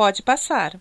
Pode passar.